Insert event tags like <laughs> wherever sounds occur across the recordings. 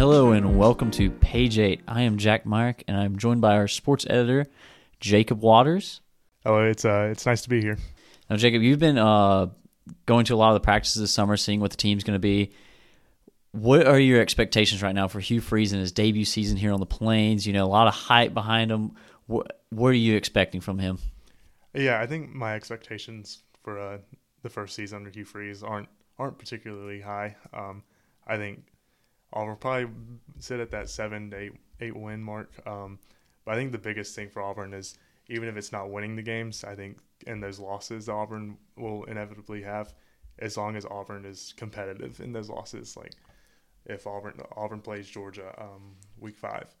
Hello and welcome to Page 8. I am Jack Myrick and I'm joined by our sports editor, Jacob Waters. Oh, it's uh, it's nice to be here. Now, Jacob, you've been uh, going to a lot of the practices this summer, seeing what the team's going to be. What are your expectations right now for Hugh Freeze in his debut season here on the Plains? You know, a lot of hype behind him. What, what are you expecting from him? Yeah, I think my expectations for uh, the first season under Hugh Freeze aren't aren't particularly high. Um, I think Auburn probably sit at that seven to eight, eight win mark. Um, but I think the biggest thing for Auburn is even if it's not winning the games, I think in those losses Auburn will inevitably have, as long as Auburn is competitive in those losses. Like if Auburn Auburn plays Georgia um, week five,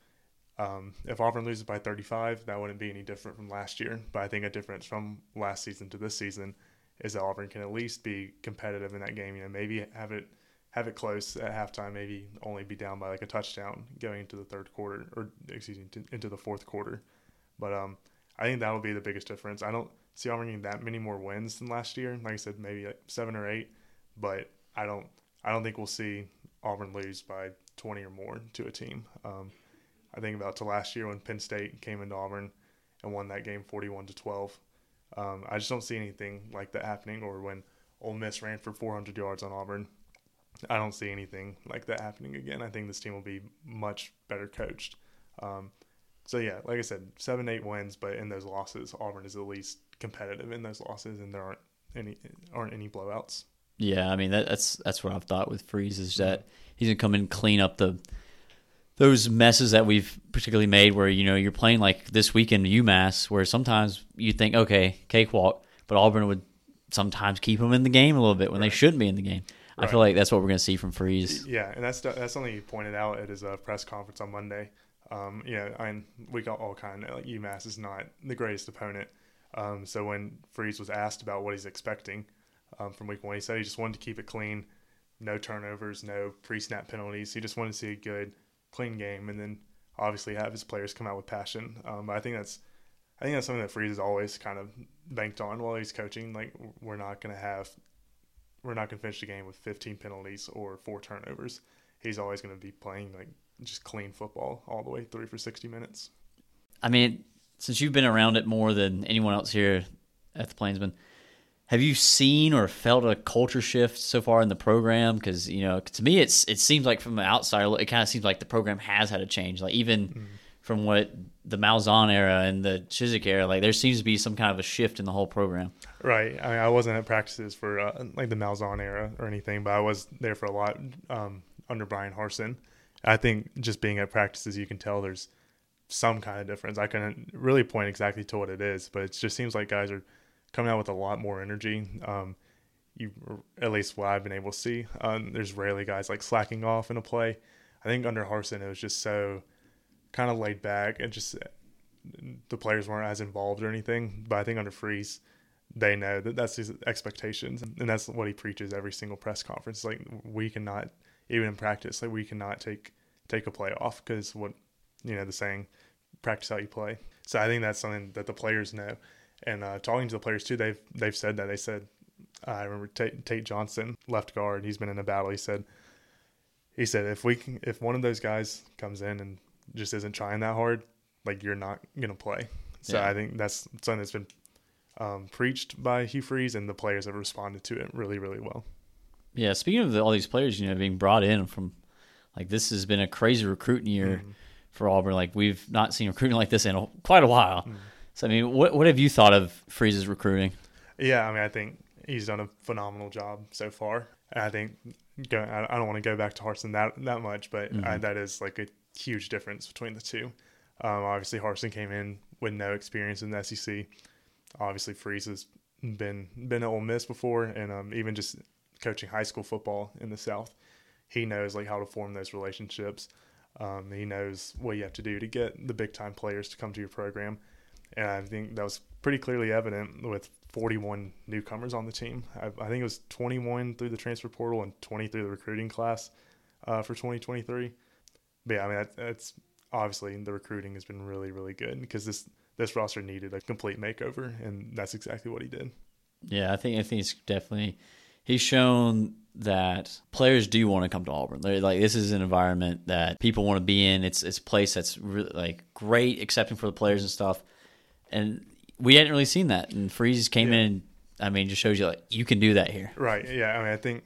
um, if Auburn loses by 35, that wouldn't be any different from last year. But I think a difference from last season to this season is that Auburn can at least be competitive in that game. You know, maybe have it have it close at halftime, maybe only be down by like a touchdown going into the third quarter, or excuse me, into the fourth quarter. But um, I think that will be the biggest difference. I don't see Auburn getting that many more wins than last year. Like I said, maybe like seven or eight, but I don't I don't think we'll see Auburn lose by 20 or more to a team. Um, I think about to last year when Penn State came into Auburn and won that game 41 to 12. Um, I just don't see anything like that happening. Or when Ole Miss ran for 400 yards on Auburn, I don't see anything like that happening again. I think this team will be much better coached. Um, so yeah, like I said, seven eight wins, but in those losses, Auburn is at least competitive in those losses, and there aren't any aren't any blowouts. Yeah, I mean that, that's that's what I've thought with Freeze is that he's gonna come and clean up the those messes that we've particularly made where you know you're playing like this weekend UMass where sometimes you think okay cakewalk but Auburn would sometimes keep them in the game a little bit when right. they shouldn't be in the game. Right. I feel like that's what we're going to see from Freeze. Yeah, and that's that's something he pointed out at his uh, press conference on Monday. Um, you know, I we got all kind of like UMass is not the greatest opponent. Um, so when Freeze was asked about what he's expecting um, from week one, he said he just wanted to keep it clean, no turnovers, no pre-snap penalties. He just wanted to see a good clean game, and then obviously have his players come out with passion. Um, but I think that's I think that's something that Freeze has always kind of banked on while he's coaching. Like we're not going to have we're not going to finish the game with 15 penalties or four turnovers. He's always going to be playing like just clean football all the way through for 60 minutes. I mean, since you've been around it more than anyone else here at the Plainsman, have you seen or felt a culture shift so far in the program? Because you know, to me, it's it seems like from the outside, it kind of seems like the program has had a change. Like even mm. from what the Malzahn era and the Chizik era, like there seems to be some kind of a shift in the whole program. Right. I mean, I wasn't at practices for uh, like the Malzahn era or anything, but I was there for a lot um, under Bryan Harsin. I think just being at practices, you can tell there's some kind of difference. I couldn't really point exactly to what it is, but it just seems like guys are coming out with a lot more energy. Um, you, at least what I've been able to see, um, there's rarely guys like slacking off in a play. I think under Harsin, it was just so kind of laid back and just the players weren't as involved or anything. But I think under Freeze, they know that that's his expectations, and that's what he preaches every single press conference. Like we cannot, even in practice, like we cannot take take a play off because what you know the saying, practice how you play. So I think that's something that the players know. And uh, talking to the players too, they've they've said that they said I remember Tate, Tate, Johnson, left guard. He's been in a battle. He said he said if we can, if one of those guys comes in and just isn't trying that hard, like you're not gonna play. So yeah. I think that's something that's been um, preached by Hugh Freeze, and the players have responded to it really, really well. Yeah, speaking of the, all these players, you know, being brought in from like this has been a crazy recruiting year mm-hmm. for Auburn. Like we've not seen recruiting <laughs> like this in a, quite a while. Mm-hmm. So I mean, what what have you thought of Freeze's recruiting? Yeah, I mean, I think he's done a phenomenal job so far. And I think go, I don't want to go back to Harsin that that much, but mm-hmm. I, that is like a huge difference between the two. Um, obviously, Harsin came in with no experience in the SEC. Obviously, Freeze has been been at Ole Miss before, and um, even just coaching high school football in the South, he knows like how to form those relationships. Um, he knows what you have to do to get the big time players to come to your program, and I think that was pretty clearly evident with 41 newcomers on the team. I, I think it was 21 through the transfer portal and 20 through the recruiting class uh, for 2023. But yeah, I mean that, that's obviously the recruiting has been really really good because this this roster needed a complete makeover, and that's exactly what he did. Yeah, I think I think he's definitely he's shown that players do want to come to Auburn. They're like this is an environment that people want to be in. It's it's a place that's really like great, accepting for the players and stuff. And we hadn't really seen that. And Freeze came Yeah. in. I mean, just shows you like you can do that here. Right. Yeah. I mean, I think,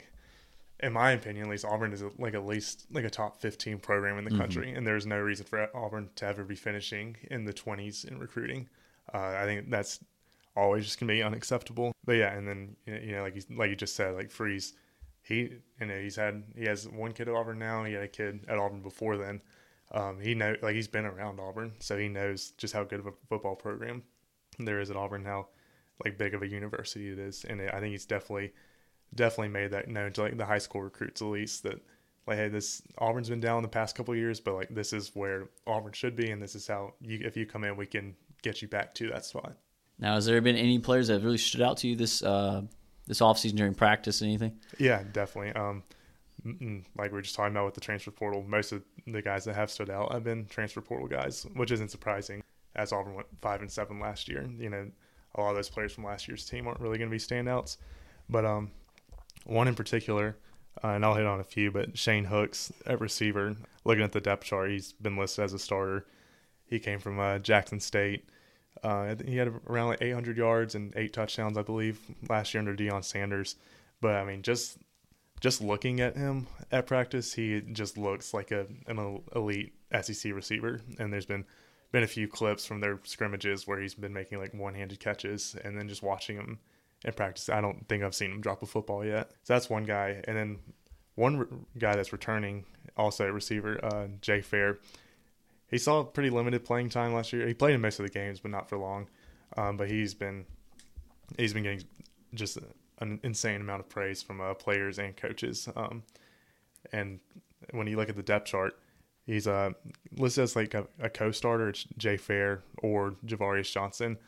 in my opinion, at least Auburn is like at least like a top fifteen program in the country, and there's no reason for Auburn to ever be finishing in the twenties in recruiting. Uh, I think that's always just gonna be unacceptable. But yeah, and then you know, like you, like you just said, like Freeze, he you know he's had he has one kid at Auburn now. He had a kid at Auburn before then. Um, he know like he's been around Auburn, so he knows just how good of a football program there is at Auburn. How like big of a university it is, and it, I think he's definitely definitely made that known to like the high school recruits at least that like hey this Auburn's been down the past couple of years, but like this is where Auburn should be, and this is how you if you come in we can get you back to that spot. Now, has there been any players that have really stood out to you this uh, this offseason during practice? Anything? Yeah, definitely. Um, like we were just talking about with the transfer portal, most of the guys that have stood out have been transfer portal guys, which isn't surprising. As Auburn went five and seven last year, you know, a lot of those players from last year's team aren't really going to be standouts. But um, one in particular, uh, and I'll hit on a few, but Shane Hooks at receiver. Looking at the depth chart, he's been listed as a starter. He came from uh, Jackson State. Uh, he had around like 800 yards and eight touchdowns, I believe, last year under Deion Sanders. But I mean, just just looking at him at practice, he just looks like a an elite SEC receiver. And there's been been a few clips from their scrimmages where he's been making like one handed catches, and then just watching him in practice, I don't think I've seen him drop a football yet. So that's one guy, and then one re- guy that's returning, also a receiver, uh, Jay Fair. He saw pretty limited playing time last year. He played in most of the games, but not for long. Um, but he's been he's been getting just an insane amount of praise from uh, players and coaches. Um, and when you look at the depth chart, he's uh, listed as like a, a co-starter. Jay Fair or Ja'Varrius Johnson.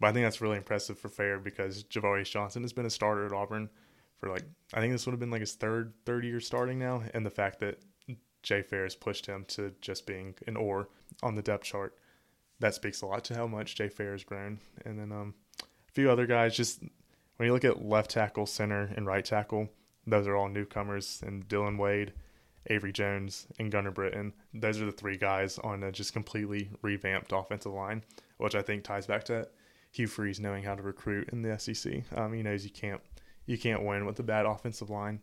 But I think that's really impressive for Fair because Ja'Varrius Johnson has been a starter at Auburn for like I think this would have been like his third third year starting now, and the fact that Jay Fair has pushed him to just being an or on the depth chart, that speaks a lot to how much Jay Fair has grown. And then um, a few other guys, just when you look at left tackle, center, and right tackle, those are all newcomers. And Dillon Wade, Avery Jones, and Gunner Britton, those are the three guys on a just completely revamped offensive line, which I think ties back to Hugh Freeze knowing how to recruit in the SEC. Um, he knows you can't you can't win with a bad offensive line.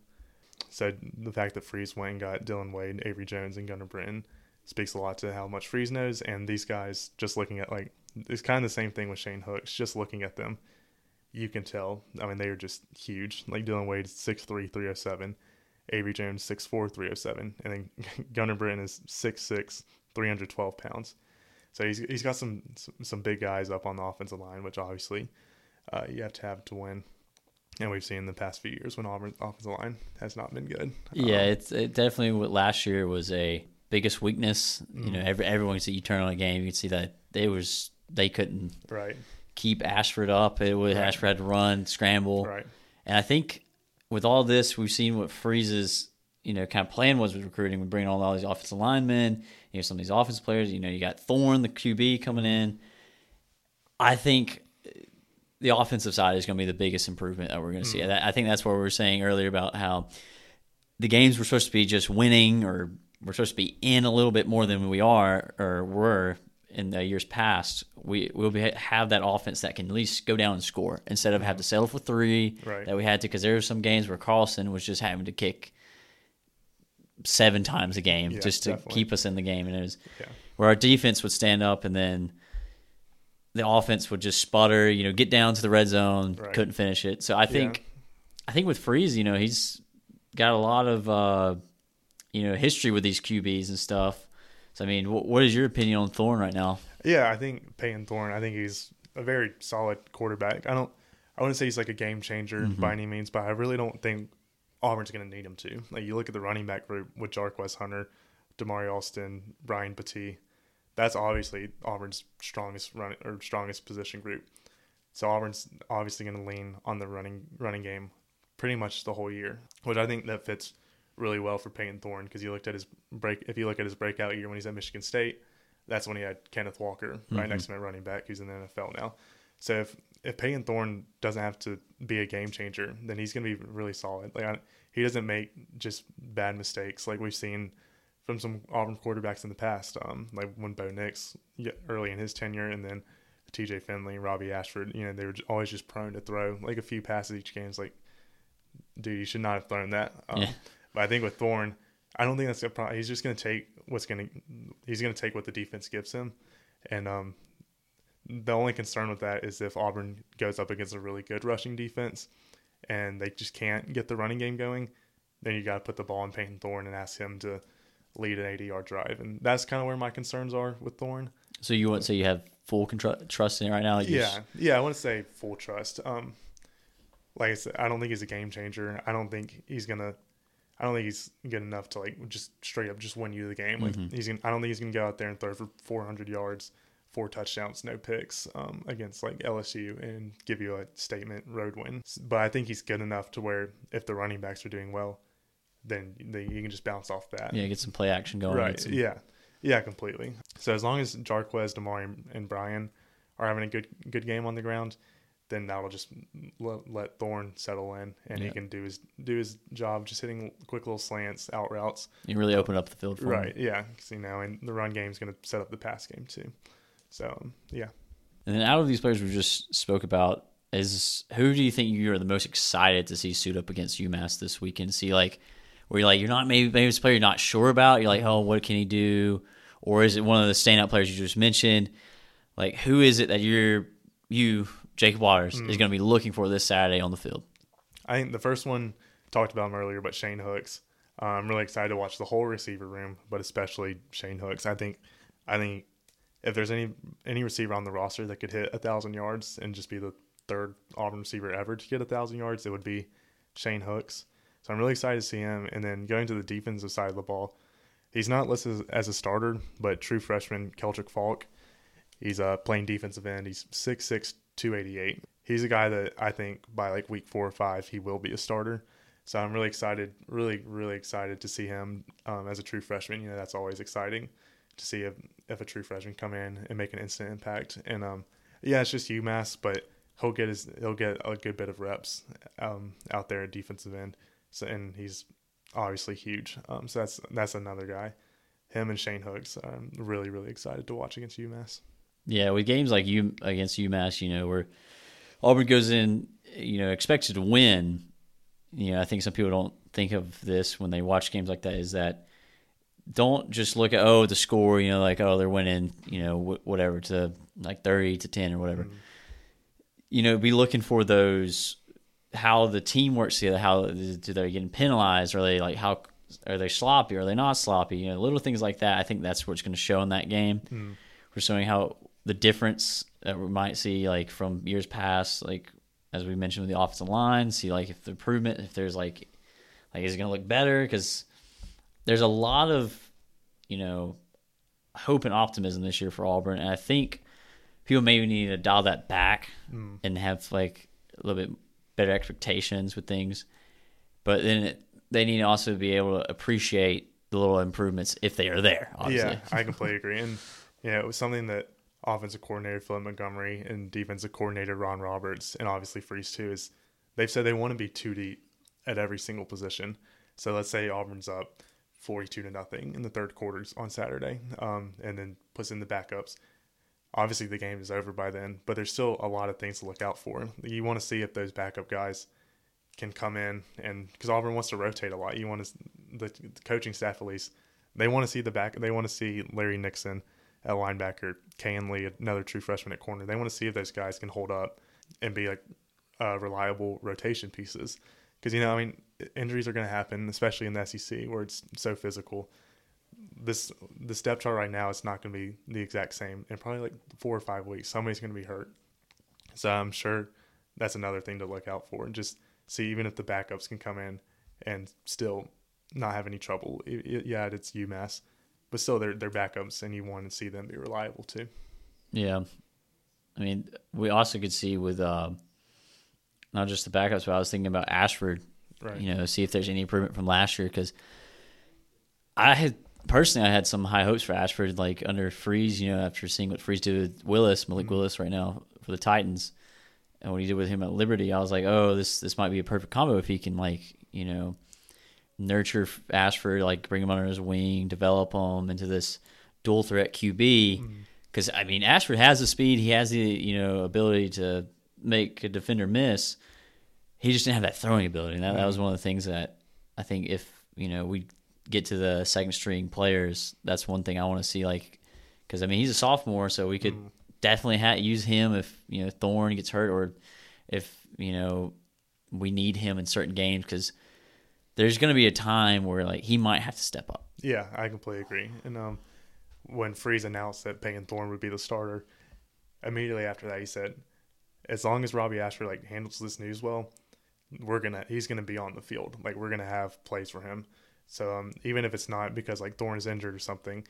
So the fact that Freeze went and got Dillon Wade, Avery Jones, and Gunner Britton speaks a lot to how much Freeze knows. And these guys, just looking at like, it's kind of the same thing with Shane Hooks. Just looking at them, you can tell. I mean, they are just huge. Like Dillon Wade is 6'3", 307. Avery Jones 6'4", 307. And then <laughs> Gunner Britton is 6'6", 312 pounds. So he's he's got some some big guys up on the offensive line, which obviously uh, you have to have to win. And we've seen in the past few years when Auburn's offensive line has not been good. Yeah, Um, it's it definitely what last year was a biggest weakness. You know, Mhm. every everyone can you turn on a game, you can see that they was they couldn't right, keep Ashford up. It was Right. Ashford had to run, scramble, right, and I think with all this, we've seen what Freeze's you know kind of plan was with recruiting. We bring on all these offensive linemen, you know, some of these offensive players. You know, you got Thorne, the QB, coming in. I think the offensive side is going to be the biggest improvement that we're going to see. Mm. I think that's what we were saying earlier about how the games were supposed to be just winning, or we're supposed to be in a little bit more than we are or were in the years past. We will be, have that offense that can at least go down and score instead of have to settle for three Right. that we had to. Because there were some games where Carlson was just having to kick seven times a game Yeah, just to definitely. keep us in the game, and it was yeah, where our defense would stand up and then the offense would just sputter, you know, get down to the red zone, Right. couldn't finish it. So I think I think with Freeze, you know, he's got a lot of uh, you know, history with these QBs and stuff. So I mean, what, what is your opinion on Thorne right now? yeah. I think Payton Thorne. I think he's a very solid quarterback. I don't. I wouldn't say he's like a game changer Mm-hmm. by any means, but I really don't think Auburn's going to need him to. Like you look at the running back group with Jarquez Hunter, Damari Alston, Brian Petit. That's obviously Auburn's strongest run or strongest position group. So Auburn's obviously going to lean on the running running game pretty much the whole year, which I think that fits really well for Payton Thorne because you looked at his break. If you look at his breakout year when he's at Michigan State, that's when he had Kenneth Walker right mm-hmm. next to him at running back, who's in the NFL now. So if if Payton Thorne doesn't have to be a game changer, then he's going to be really solid. Like I, he doesn't make just bad mistakes like we've seen from some Auburn quarterbacks in the past. Um, like when Bo Nix early in his tenure, and then T.J. Finley, Robbie Ashford. You know, they were always just prone to throw like a few passes each game. It's like, dude, you should not have thrown that. Um, yeah. But I think with Thorne, I don't think that's a problem. He's just going to take what's going to he's going to take what the defense gives him, and um, the only concern with that is if Auburn goes up against a really good rushing defense and they just can't get the running game going, then you got to put the ball in Payton Thorne and ask him to lead an 80 yard drive. And that's kind of where my concerns are with Thorne. So you want to say you have full trust in it right now? You're yeah. Just... Yeah. I want to say full trust. Um, like I said, I don't think he's a game changer. I don't think he's going to. I don't think he's good enough to like just straight up just win you the game. Like mm-hmm. he's gonna, I don't think he's gonna go out there and throw for 400 yards four touchdowns, no picks um, against like LSU and give you a statement road win. But I think he's good enough to where if the running backs are doing well, then they, you can just bounce off that. Yeah, get some play action going. Right. Some... Yeah. Yeah, completely. So as long as Jarquez, Damari, and Brian are having a good good game on the ground, then that'll just let, let Thorne settle in, and yeah. he can do his do his job, just hitting quick little slants, out routes. You really open up the field for right. Him. Yeah, you know, and the run game is going to set up the pass game too. So yeah. And then out of these players we just spoke about, is who do you think you're the most excited to see suit up against UMass this weekend? See like where you're like you're not maybe maybe this player you're not sure about. You're like, oh, what can he do? Or is it one of the standout players you just mentioned? Like who is it that you're you Jacob Waters mm. is going to be looking for this Saturday on the field? I think the first one talked about him earlier, but Shane Hooks. Uh, I'm really excited to watch the whole receiver room, but especially Shane Hooks. I think I think if there's any any receiver on the roster that could hit a thousand yards and just be the third Auburn receiver ever to get a thousand yards, it would be Shane Hooks. So I'm really excited to see him. And then going to the defensive side of the ball, he's not listed as a starter, but true freshman Keldric Faulk. he's uh, playing defensive end. He's 6'6", 288. He's a guy that I think by like week four or five he will be a starter. So I'm really excited, really really excited to see him um, as a true freshman. You know that's always exciting to see if, if a true freshman come in and make an instant impact. And um, yeah, it's just UMass, but he'll get his he'll get a good bit of reps um, out there at defensive end. So and he's obviously huge. Um, so that's that's another guy. Him and Shane Hooks. I'm really really excited to watch against UMass. Yeah, with games like you against UMass, you know, where Auburn goes in, you know, expected to win. You know, I think some people don't think of this when they watch games like that. Is that don't just look at oh the score, you know, like oh they're winning, you know, whatever to like thirty to ten or whatever. Mm-hmm. You know, be looking for those how the team works together. How do they getting penalized? Are they like how are they sloppy? Are they not sloppy? You know, little things like that. I think that's what's going to show in that game. Mm. We're showing how the difference that we might see like from years past, like as we mentioned with the offensive line, see like if the improvement, if there's like like is it going to look better because there's a lot of, you know, hope and optimism this year for Auburn, and I think people maybe need to dial that back mm. and have like a little bit better expectations with things. But then it, they need to also be able to appreciate the little improvements if they are there. Obviously. Yeah, I completely agree. And yeah, it was something that offensive coordinator Philip Montgomery and defensive coordinator Ron Roberts and obviously Freeze too is they've said they want to be two deep at every single position. So let's say Auburn's up 42 to nothing in the third quarters on Saturday, um, and then puts in the backups. Obviously, the game is over by then, but there's still a lot of things to look out for. You want to see if those backup guys can come in, and because Auburn wants to rotate a lot, you want to the, the coaching staff at least they want to see the back. They want to see Larry Nixon at linebacker, Kayin Lee, another true freshman at corner. They want to see if those guys can hold up and be like uh, reliable rotation pieces. Because you know, I mean, injuries are going to happen, especially in the SEC where it's so physical. This the depth chart right now it's not going to be the exact same in probably like four or five weeks. Somebody's going to be hurt, so I'm sure that's another thing to look out for and just see even if the backups can come in and still not have any trouble. It, it, yeah, it's UMass, but still they're they're backups, and you want to see them be reliable too. Yeah, I mean, we also could see with uh, not just the backups, but I was thinking about Ashford Right. You know, see if there's any improvement from last year because I had personally I had some high hopes for Ashford like under Freeze. You know, after seeing what Freeze did with Willis, Malik mm-hmm. Willis right now for the Titans, and what he did with him at Liberty, I was like, oh, this this might be a perfect combo if he can like you know nurture Ashford, like bring him under his wing, develop him into this dual threat QB. Because I mean, Ashford has the speed, he has the you know ability to make a defender miss. He just didn't have that throwing ability, and that, that was one of the things that I think if you know we get to the second string players, that's one thing I want to see. Like, because I mean, he's a sophomore, so we could definitely ha- use him if you know Thorne gets hurt or if you know we need him in certain games because there's going to be a time where like he might have to step up. Yeah, I completely agree. And um, when Freeze announced that Payton Thorne would be the starter, immediately after that he said, "As long as Robbie Ashford like handles this news well, we're gonna he's gonna be on the field. Like we're gonna have plays for him. So um, even if it's not because like Thorne is injured or something,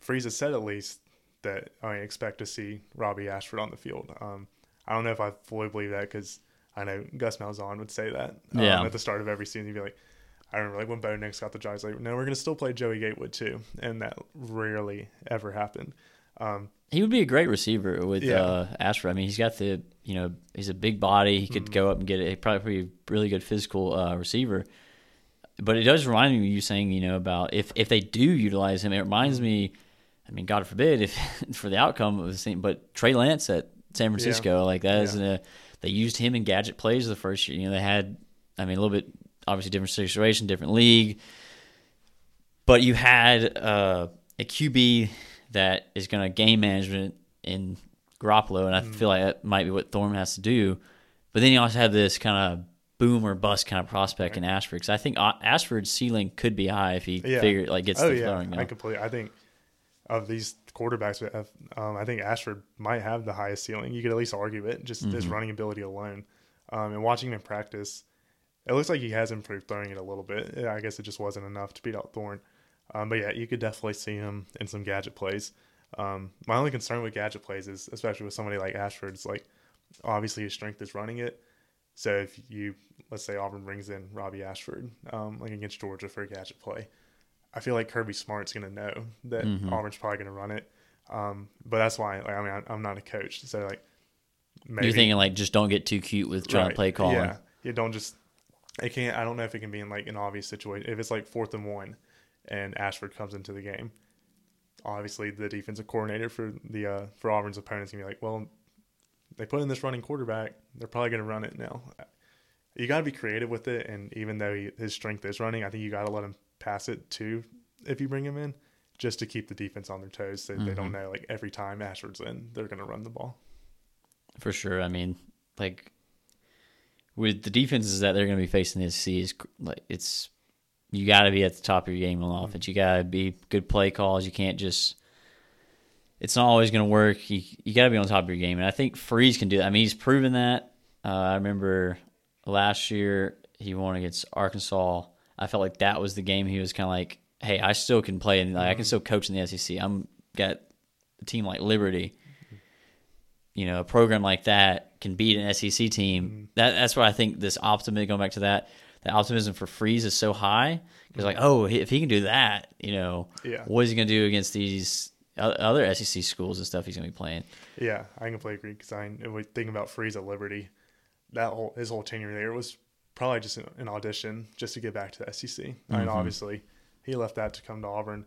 Freeze has said at least that I expect to see Robbie Ashford on the field. Um, I don't know if I fully believe that because I know Gus Malzahn would say that um, Yeah. at the start of every season. He'd be like, I remember like when Bo Nix got the job, he's like, no, we're going to still play Joey Gatewood too. And that rarely ever happened. Um, He would be a great receiver with Yeah. uh, Ashford. I mean, he's got the you know he's a big body. He could Mm-hmm. go up and get it. He'd probably be a really good physical uh, receiver. But it does remind me of you saying you know about if if they do utilize him, it reminds me. I mean, God forbid if <laughs> for the outcome of the same. But Trey Lance at San Francisco, like that is Yeah. a, they used him in gadget plays the first year. You know, they had I mean a little bit obviously different situation, different league. But you had uh, a QB that is going to game management in Garoppolo, and I Mm. feel like that might be what Thorman has to do. But then you also have this kind of boom or bust kind of prospect in Ashford. Because I think uh, Ashford's ceiling could be high if he Yeah. figure like gets oh the yeah, throwing. I completely. I think of these quarterbacks, have, um, I think Ashford might have the highest ceiling. You could at least argue it, just his Mm-hmm. running ability alone. Um, and watching him practice, it looks like he has improved throwing it a little bit. I guess it just wasn't enough to beat out Thorne. Um, but yeah, you could definitely see him in some gadget plays. Um, my only concern with gadget plays is, especially with somebody like Ashford, is like obviously his strength is running it. So if you, let's say Auburn brings in Robbie Ashford, um, like against Georgia for a gadget play, I feel like Kirby Smart's going to know that Mm-hmm. Auburn's probably going to run it. Um, but that's why, like, I mean, I, I'm not a coach, so like, maybe You're thinking like just don't get too cute with trying to play calling. Yeah, you don't just. It can't. I don't know if it can be in like an obvious situation. If it's like fourth and one, and Ashford comes into the game, obviously the defensive coordinator for the uh, for Auburn's opponents can be like, well, they put in this running quarterback. They're probably going to run it now. You got to be creative with it, and even though he, his strength is running, I think you got to let him pass it too if you bring him in, just to keep the defense on their toes, so they Mm-hmm. don't know like every time Ashford's in, they're going to run the ball. For sure. I mean, like with the defenses that they're going to be facing this is like it's you got to be at the top of your game on mm-hmm. offense. You got to be good play calls. You can't just. It's not always going to work. You you got to be on top of your game, and I think Freeze can do that. I mean, he's proven that. Uh, I remember last year he won against Arkansas. I felt like that was the game he was kind of like, "Hey, I still can play, and like, I can mm-hmm. still coach in the SEC. I'm got a team like Liberty." you know, a program like that can beat an SEC team. Mm-hmm. That that's why I think this optimism going back to that, the optimism for Freeze is so high because like, oh, if he can do that, you know, Yeah. what is he going to do against these other SEC schools and stuff he's going to be playing? Yeah, I can completely agree because I thinking about Freeze at Liberty. That whole his whole tenure there was probably just an, an audition just to get back to the SEC. I mean, mm-hmm. obviously he left that to come to Auburn.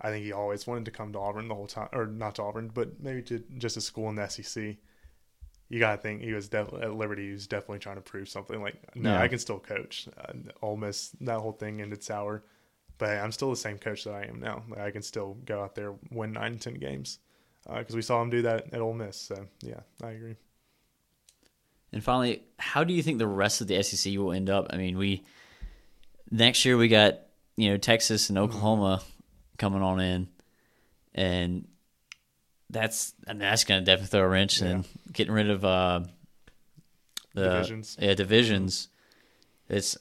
I think he always wanted to come to Auburn the whole time, or not to Auburn, but maybe to just a school in the SEC. You gotta think he was definitely at Liberty. He was definitely trying to prove something. Like, no, Yeah. I can still coach. Uh, Ole Miss, that whole thing ended sour, but I'm still the same coach that I am now. Like, I can still go out there win nine, ten games because we saw him do that at Ole Miss. So yeah, I agree. And finally, how do you think the rest of the SEC will end up? I mean, we next year we got you know Texas and Oklahoma coming on in, and that's I mean that's going to definitely throw a wrench in getting rid of uh, the Divisions. Yeah, divisions. It's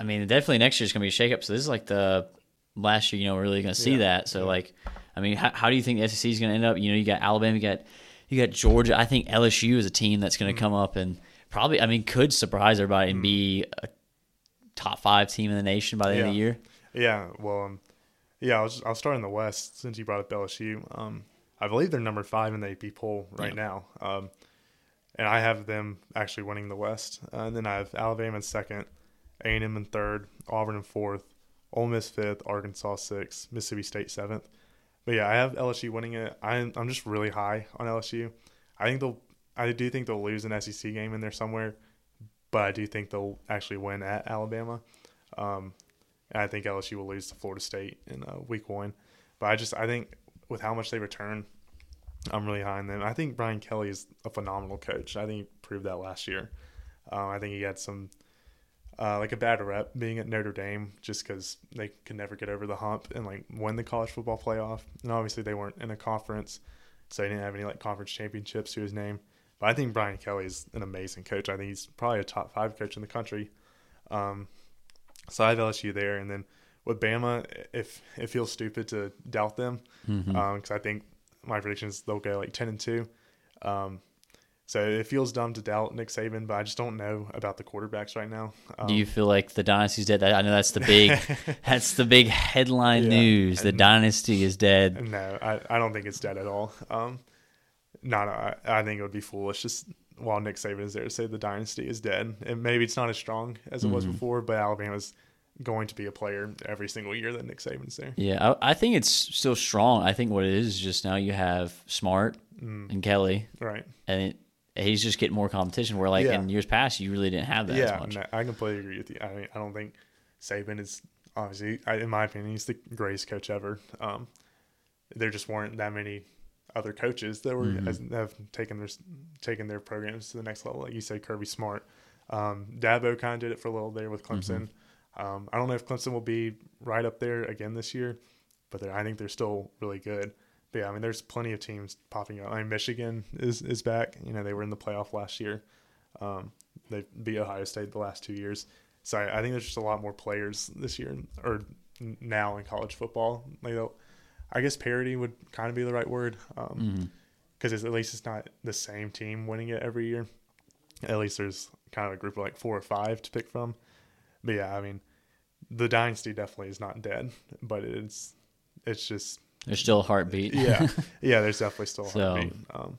I mean definitely next year's going to be a shakeup. So this is like the last year you know we're really going to see Yeah. that. So like, I mean, how, how do you think the SEC is going to end up? You know, you got Alabama, you got you got Georgia. I think LSU is a team that's going to come up and probably, I mean, could surprise everybody and be a top five team in the nation by the end of the year. Yeah, well, um, yeah, I'll, I'll start in the West since you brought up LSU. Um, I believe they're number five in the AP poll right Yeah. now. Um, and I have them actually winning the West. Uh, and then I have Alabama in second, A and M in third, Auburn in fourth, Ole Miss fifth, Arkansas sixth, Mississippi State seventh. But yeah, I have LSU winning it. I'm I'm just really high on LSU. I think they'll. I do think they'll lose an SEC game in there somewhere, but I do think they'll actually win at Alabama. Um, and I think LSU will lose to Florida State in uh, Week One. But I just I think with how much they return, I'm really high on them. I think Brian Kelly is a phenomenal coach. I think he proved that last year. Um, I think he had some uh, like a bad rep being at Notre Dame just because they could never get over the hump and like win the college football playoff. And obviously they weren't in a conference, so he didn't have any like conference championships to his name. But I think Brian Kelly is an amazing coach. I think he's probably a top five coach in the country. Um, so I have LSU there, and then with Bama, if it feels stupid to doubt them, because Mhm. um, I think my prediction is they'll go like ten and two. Um, so it feels dumb to doubt Nick Saban, but I just don't know about the quarterbacks right now. Um, Do you feel like the dynasty's dead? I know that's the big, <laughs> that's the big headline Yeah, news. The dynasty is dead. No, I, I don't think it's dead at all. Um, not I, I think it would be foolish just while Nick Saban is there to say the dynasty is dead. And maybe it's not as strong as it was Mhm. before, but Alabama's going to be a player every single year that Nick Saban's there. Yeah, I, I think it's still strong. I think what it is is just now you have Smart Mm, and Kelly, right. and it, he's just getting more competition. Where like Yeah. in years past, you really didn't have that yeah, as much. no, I completely agree with you. I mean, I don't think Saban is obviously, I, in my opinion, he's the greatest coach ever. Um, there just weren't that many other coaches that were Mhm. as, have taken their taken their programs to the next level. Like you said, Kirby Smart, um, Dabo kind of did it for a little there with Clemson. Um, I don't know if Clemson will be right up there again this year, but I think they're still really good. But yeah, I mean, there's plenty of teams popping up. I mean, Michigan is is back. You know, they were in the playoff last year. Um, they beat Ohio State the last two years. So I, I think there's just a lot more players this year or now in college football. Like, I guess parity would kind of be the right word because at least it's not the same team winning it every year. At least there's kind of a group of like four or five to pick from. But yeah, I mean, the dynasty definitely is not dead, but it's it's just There's still a heartbeat. yeah, <laughs> yeah. There's definitely still a So- heartbeat. Um,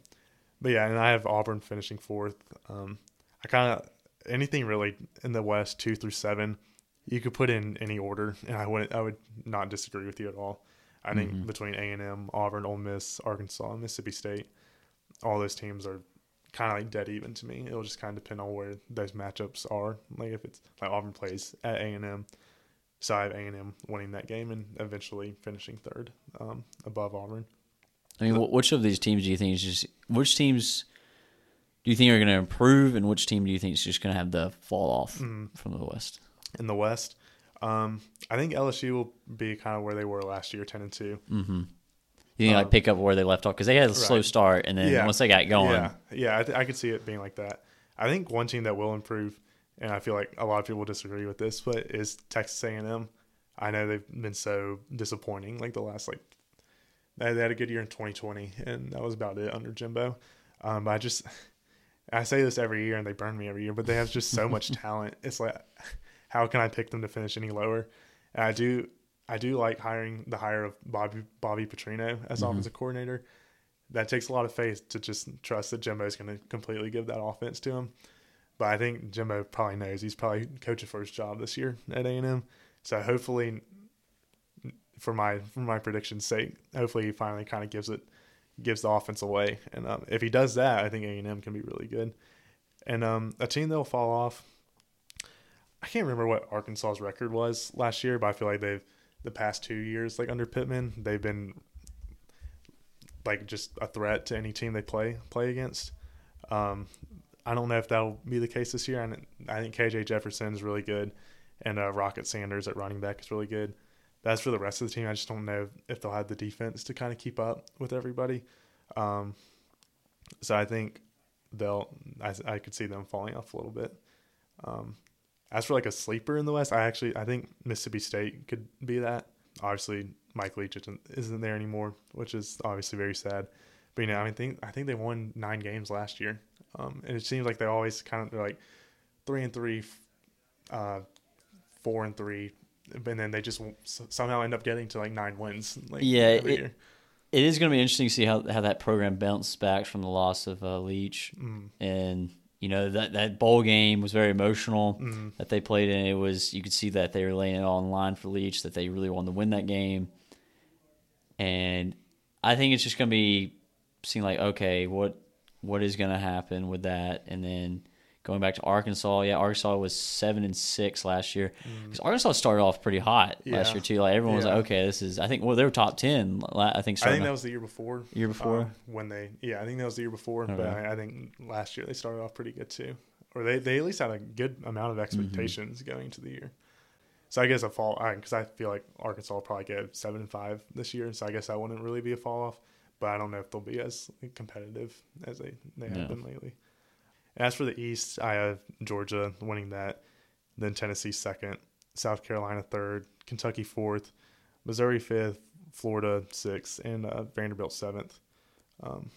but yeah, and I have Auburn finishing fourth. Um, I kind of anything really in the West two through seven, you could put in any order, and I would I would not disagree with you at all. I think Mhm. between A and M, Auburn, Ole Miss, Arkansas, Mississippi State, all those teams are kind of like dead even to me. It'll just kind of depend on where those matchups are. Like if it's like Auburn plays at A and M, so I have A and M winning that game and eventually finishing third um, above Auburn. I mean, wh- which of these teams do you think is just which teams do you think are going to improve, and which team do you think is just going to have the fall off Mhm. from the West? in the West. Um, I think LSU will be kind of where they were last year, ten and two. Mm-hmm. You think Um, like pick up where they left off because they had a slow start, and then Yeah. once they got going, Yeah, yeah, I, th- I could see it being like that. I think one team that will improve, and I feel like a lot of people disagree with this, but is Texas A and M. I know they've been so disappointing, like the last like they they had a good year in 2020, and that was about it under Jimbo. Um, but I just I say this every year, and they burn me every year, but they have just so much <laughs> talent. It's like how can I pick them to finish any lower? And I do I do like hiring the hire of Bobby Bobby Petrino as Mhm. offensive coordinator. That takes a lot of faith to just trust that Jimbo is going to completely give that offense to him. But I think Jimbo probably knows he's probably coaching for his job this year at A and M. So hopefully, for my for my prediction's sake, hopefully he finally kind of gives it gives the offense away. And um, if he does that, I think A and M can be really good. And um, a team that'll fall off. I can't remember what Arkansas's record was last year, but I feel like they've the past two years, like under Pittman, they've been like just a threat to any team they play play against. Um, I don't know if that'll be the case this year. And I think KJ Jefferson is really good, and uh, Rocket Sanders at running back is really good. That's for the rest of the team. I just don't know if they'll have the defense to kind of keep up with everybody. Um, so I think they'll. I, I could see them falling off a little bit. Um, as for like a sleeper in the West, I actually I think Mississippi State could be that. Obviously, Mike Leach isn't, isn't there anymore, which is obviously very sad. But you know, I mean, think I think they won nine games last year, um, and it seems like they always kind of they're like three and three, uh, four and three, and then they just somehow end up getting to like nine wins. Like Yeah, it- it is going to be interesting to see how how that program bounced back from the loss of uh, Leach, Mm. and you know that that bowl game was very emotional Mm. that they played in. It was you could see that they were laying it all on the line for Leach, that they really wanted to win that game, and I think it's just going to be seeing like okay, what what is going to happen with that, and then. Going back to Arkansas, yeah, Arkansas was seven and six last year because Arkansas started off pretty hot last Mm. Year too. Like everyone was Yeah. like, okay, this is. I think well, they were top ten. I think. I think that was the year before. Year before? um, when they, yeah, I think that was the year before. But I, I think last year they started off pretty good too, or they they at least had a good amount of expectations Mm-hmm. going into the year. So I guess a fall because I feel like Arkansas will probably get seven and five this year. So I guess that wouldn't really be a fall off. But I don't know if they'll be as competitive as they they have Yeah. been lately. As for the East, I have Georgia winning that, then Tennessee second, South Carolina third, Kentucky fourth, Missouri fifth, Florida sixth, and uh, Vanderbilt seventh. Um,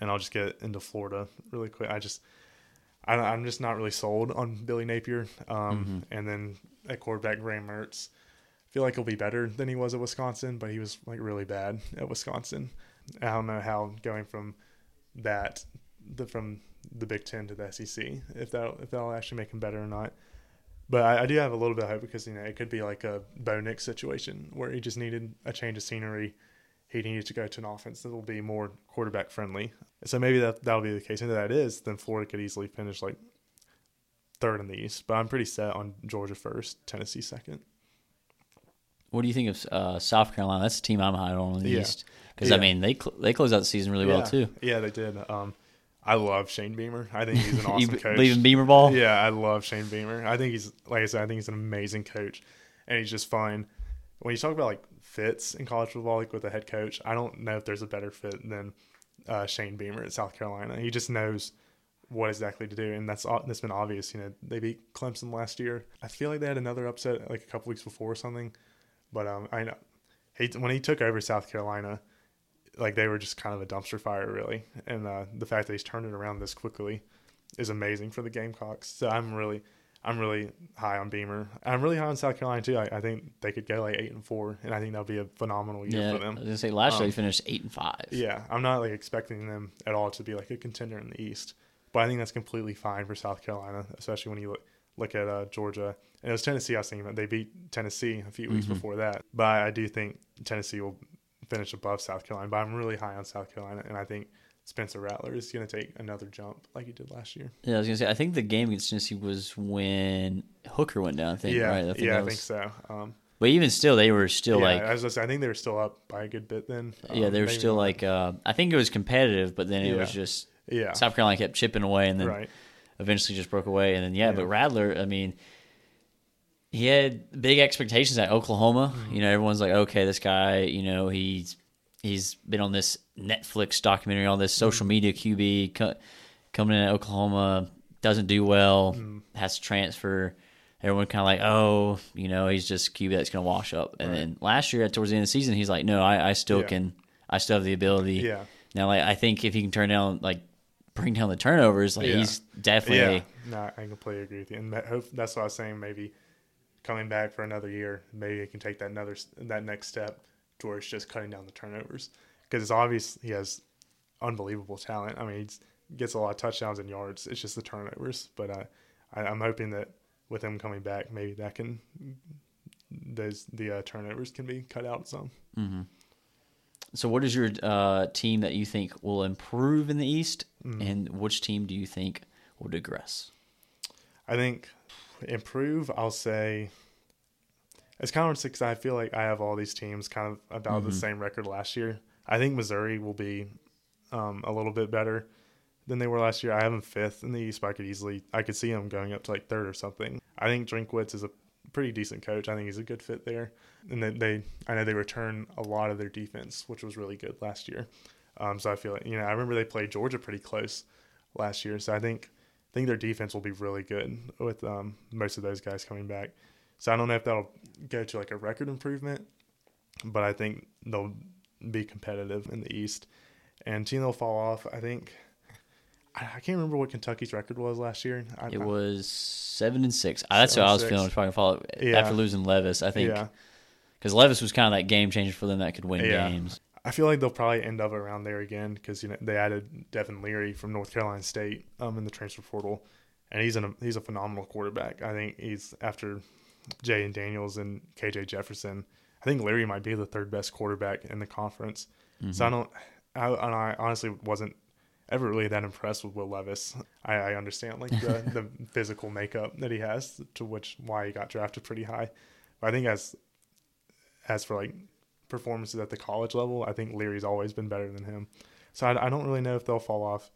and I'll just get into Florida really quick. I just, I, I'm just not really sold on Billy Napier. Um, And then at quarterback, Graham Mertz. I feel like he'll be better than he was at Wisconsin, but he was like really bad at Wisconsin. I don't know how going from that, the, from the Big Ten to the SEC, if that if that'll actually make him better or not. But I, I do have a little bit of hope because you know it could be like a Bo Nix situation where he just needed a change of scenery. He needed to go to an offense that will be more quarterback friendly. So maybe that that'll be the case. And if that is, then Florida could easily finish like third in the East. But I'm pretty set on Georgia first, Tennessee second. What do you think of uh, South Carolina? That's the team I'm high on in the Yeah. East because I mean they cl- they closed out the season really well too. Yeah, they did. Um, I love Shane Beamer. I think he's an <laughs> awesome coach. in Beamer ball? Yeah, I love Shane Beamer. I think he's like I said, I think he's an amazing coach, and he's just fun. When you talk about like fits in college football, like with a head coach, I don't know if there's a better fit than uh, Shane Beamer at South Carolina. He just knows what exactly to do, and that's that's been obvious. You know, they beat Clemson last year. I feel like they had another upset like a couple weeks before or something, but um, I know he when he took over South Carolina, like they were just kind of a dumpster fire, really. And uh, the fact that he's turned it around this quickly is amazing for the Gamecocks. So I'm really, I'm really high on Beamer. I'm really high on South Carolina too. I, I think they could go like eight and four, and I think that'll be a phenomenal year Yeah, for them I was gonna say last year Um, they finished eight and five. Yeah, I'm not like expecting them at all to be like a contender in the East, but I think that's completely fine for South Carolina, especially when you look look at uh, Georgia. And it was Tennessee. I was thinking about they beat Tennessee a few weeks Mhm. before that, but I do think Tennessee will finish above South Carolina. But I'm really high on South Carolina, and I think Spencer Rattler is going to take another jump like he did last year. Yeah, I was gonna say I think the game against Tennessee was when Hooker went down. I think yeah, right. I think yeah, that I think so. Um, But even still, they were still yeah, like as I, said, I think they were still up by a good bit then. yeah, Um, they were still like uh, I think it was competitive, but then it was just yeah, South Carolina kept chipping away, and then right. eventually just broke away. And then yeah, Yeah. but Rattler, I mean, he had big expectations at Oklahoma. Mm-hmm. You know, everyone's like, okay, this guy, you know, he's he's been on this Netflix documentary, all this social Mm-hmm. media QB co- coming in at Oklahoma, doesn't do well, Mm-hmm. has to transfer. Everyone kind of like, oh, you know, he's just QB that's going to wash up. And Right. then last year, towards the end of the season, he's like, no, I, I still Yeah. can, I still have the ability. Yeah. Now, like, I think if he can turn down, like, bring down the turnovers, like, Yeah. he's definitely. Yeah, no, I completely agree with you, and that- that's what I was saying. Maybe coming back for another year, maybe he can take that another that next step towards just cutting down the turnovers because it's obvious he has unbelievable talent. I mean, he gets a lot of touchdowns and yards. It's just the turnovers. But uh, I, I'm hoping that with him coming back, maybe that can those the uh, turnovers can be cut out some. So, what is your uh, team that you think will improve in the East, Mm. and which team do you think will digress? I think improve. I'll say it's kind of because I feel like I have all these teams kind of about the same record last year. I think Missouri will be um, a little bit better than they were last year. I have them fifth in the East, but I could easily I could see them going up to like third or something. I think Drinkwitz is a pretty decent coach. I think he's a good fit there, and they, they I know they return a lot of their defense, which was really good last year. Um, so I feel like you know I remember they played Georgia pretty close last year, so I think think their defense will be really good with um, most of those guys coming back. So I don't know if that'll go to like a record improvement, but I think they'll be competitive in the East. And team they'll fall off. I think I, can't remember what Kentucky's record was last year. I, It was seven and six. Uh, That's Seven what I was six. feeling. Was probably follow Yeah. after losing Levis. I think yeah. because Levis was kind of that game changer for them that could win Yeah. games. I feel like they'll probably end up around there again because you know they added Devin Leary from North Carolina State um, in the transfer portal, and he's an, he's a phenomenal quarterback. I think he's after Jayden Daniels and KJ Jefferson. I think Leary might be the third best quarterback in the conference. Mm-hmm. So I don't. I, and I honestly wasn't ever really that impressed with Will Levis. I, I understand like the, <laughs> the physical makeup that he has, to which why he got drafted pretty high. But I think as as for like performances at the college level, I think Leary's always been better than him. So I, I don't really know if they'll fall off.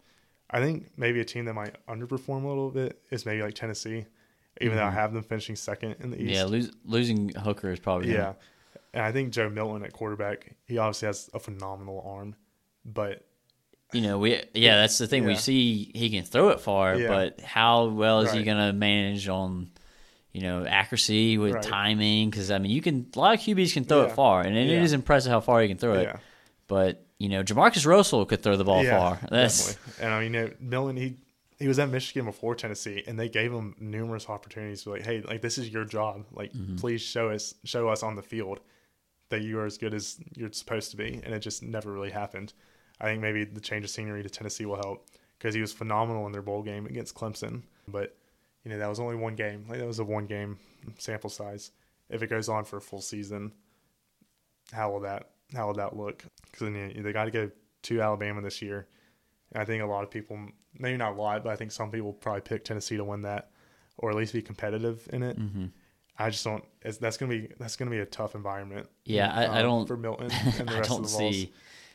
I think maybe a team that might underperform a little bit is maybe like Tennessee, even mm-hmm. though I mm-hmm. have them finishing second in the East. Yeah, lose, losing Hooker is probably yeah. And I think Joe Milton at quarterback, he obviously has a phenomenal arm, but you know, we yeah, that's the thing. Yeah. We see he can throw it far, yeah. but how well is right. he going to manage on you know accuracy with right. timing? Because I mean, you can a lot of QBs can throw yeah. it far, and it is impressive how far you can throw it. But you know, Jamarcus Russell could throw the ball far. That's definitely. and I mean, you know, Milton he he was at Michigan before Tennessee, and they gave him numerous opportunities. To like, hey, like this is your job. Like, mm-hmm. please show us show us on the field that you are as good as you're supposed to be, and it just never really happened. I think maybe the change of scenery to Tennessee will help because he was phenomenal in their bowl game against Clemson. But you know that was only one game. Like that was a one game sample size. If it goes on for a full season, how will that how will that look? Because you know, they got to go to Alabama this year. And I think a lot of people, maybe not a lot, but I think some people probably pick Tennessee to win that, or at least be competitive in it. Mm-hmm. I just don't. that's gonna be that's gonna be a tough environment. Yeah, I, um, I don't for Milton <laughs> and the rest of the see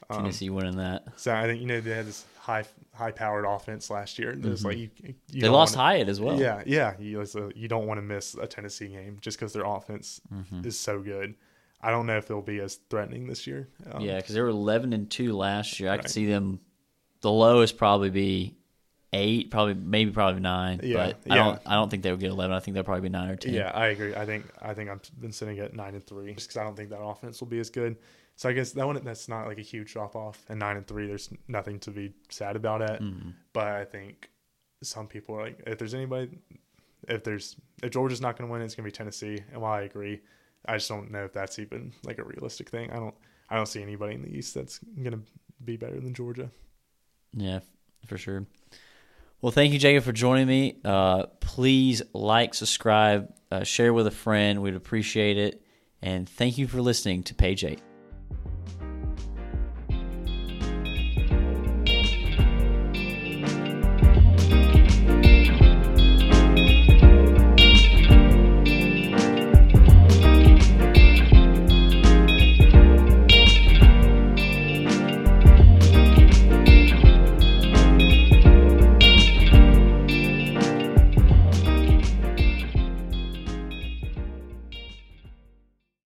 um, Tennessee winning that. So I think you know they had this high high powered offense last year. Mm-hmm. like you, you they lost wanna, Hyatt as well. Yeah, yeah. You, you don't want to miss a Tennessee game just because their offense mm-hmm. is so good. I don't know if they'll be as threatening this year. Um, yeah, because they were eleven and two last year. I right. could see them. The lowest probably be eight, probably maybe probably nine. Yeah, but I yeah. don't I don't think they would get eleven. I think they'll probably be nine or ten. Yeah, I agree. I think I think I've been sitting at nine and three just because I don't think that offense will be as good. So I guess that one that's not like a huge drop off. And nine and three, there's nothing to be sad about it. Mm-hmm. But I think some people are like, if there's anybody, if there's if Georgia's not going to win, it's going to be Tennessee. And while I agree, I just don't know if that's even like a realistic thing. I don't I don't see anybody in the East that's going to be better than Georgia. Yeah, for sure. Well, thank you, Jacob, for joining me. Uh, please like, subscribe, uh, share with a friend. We'd appreciate it. And thank you for listening to Page 8.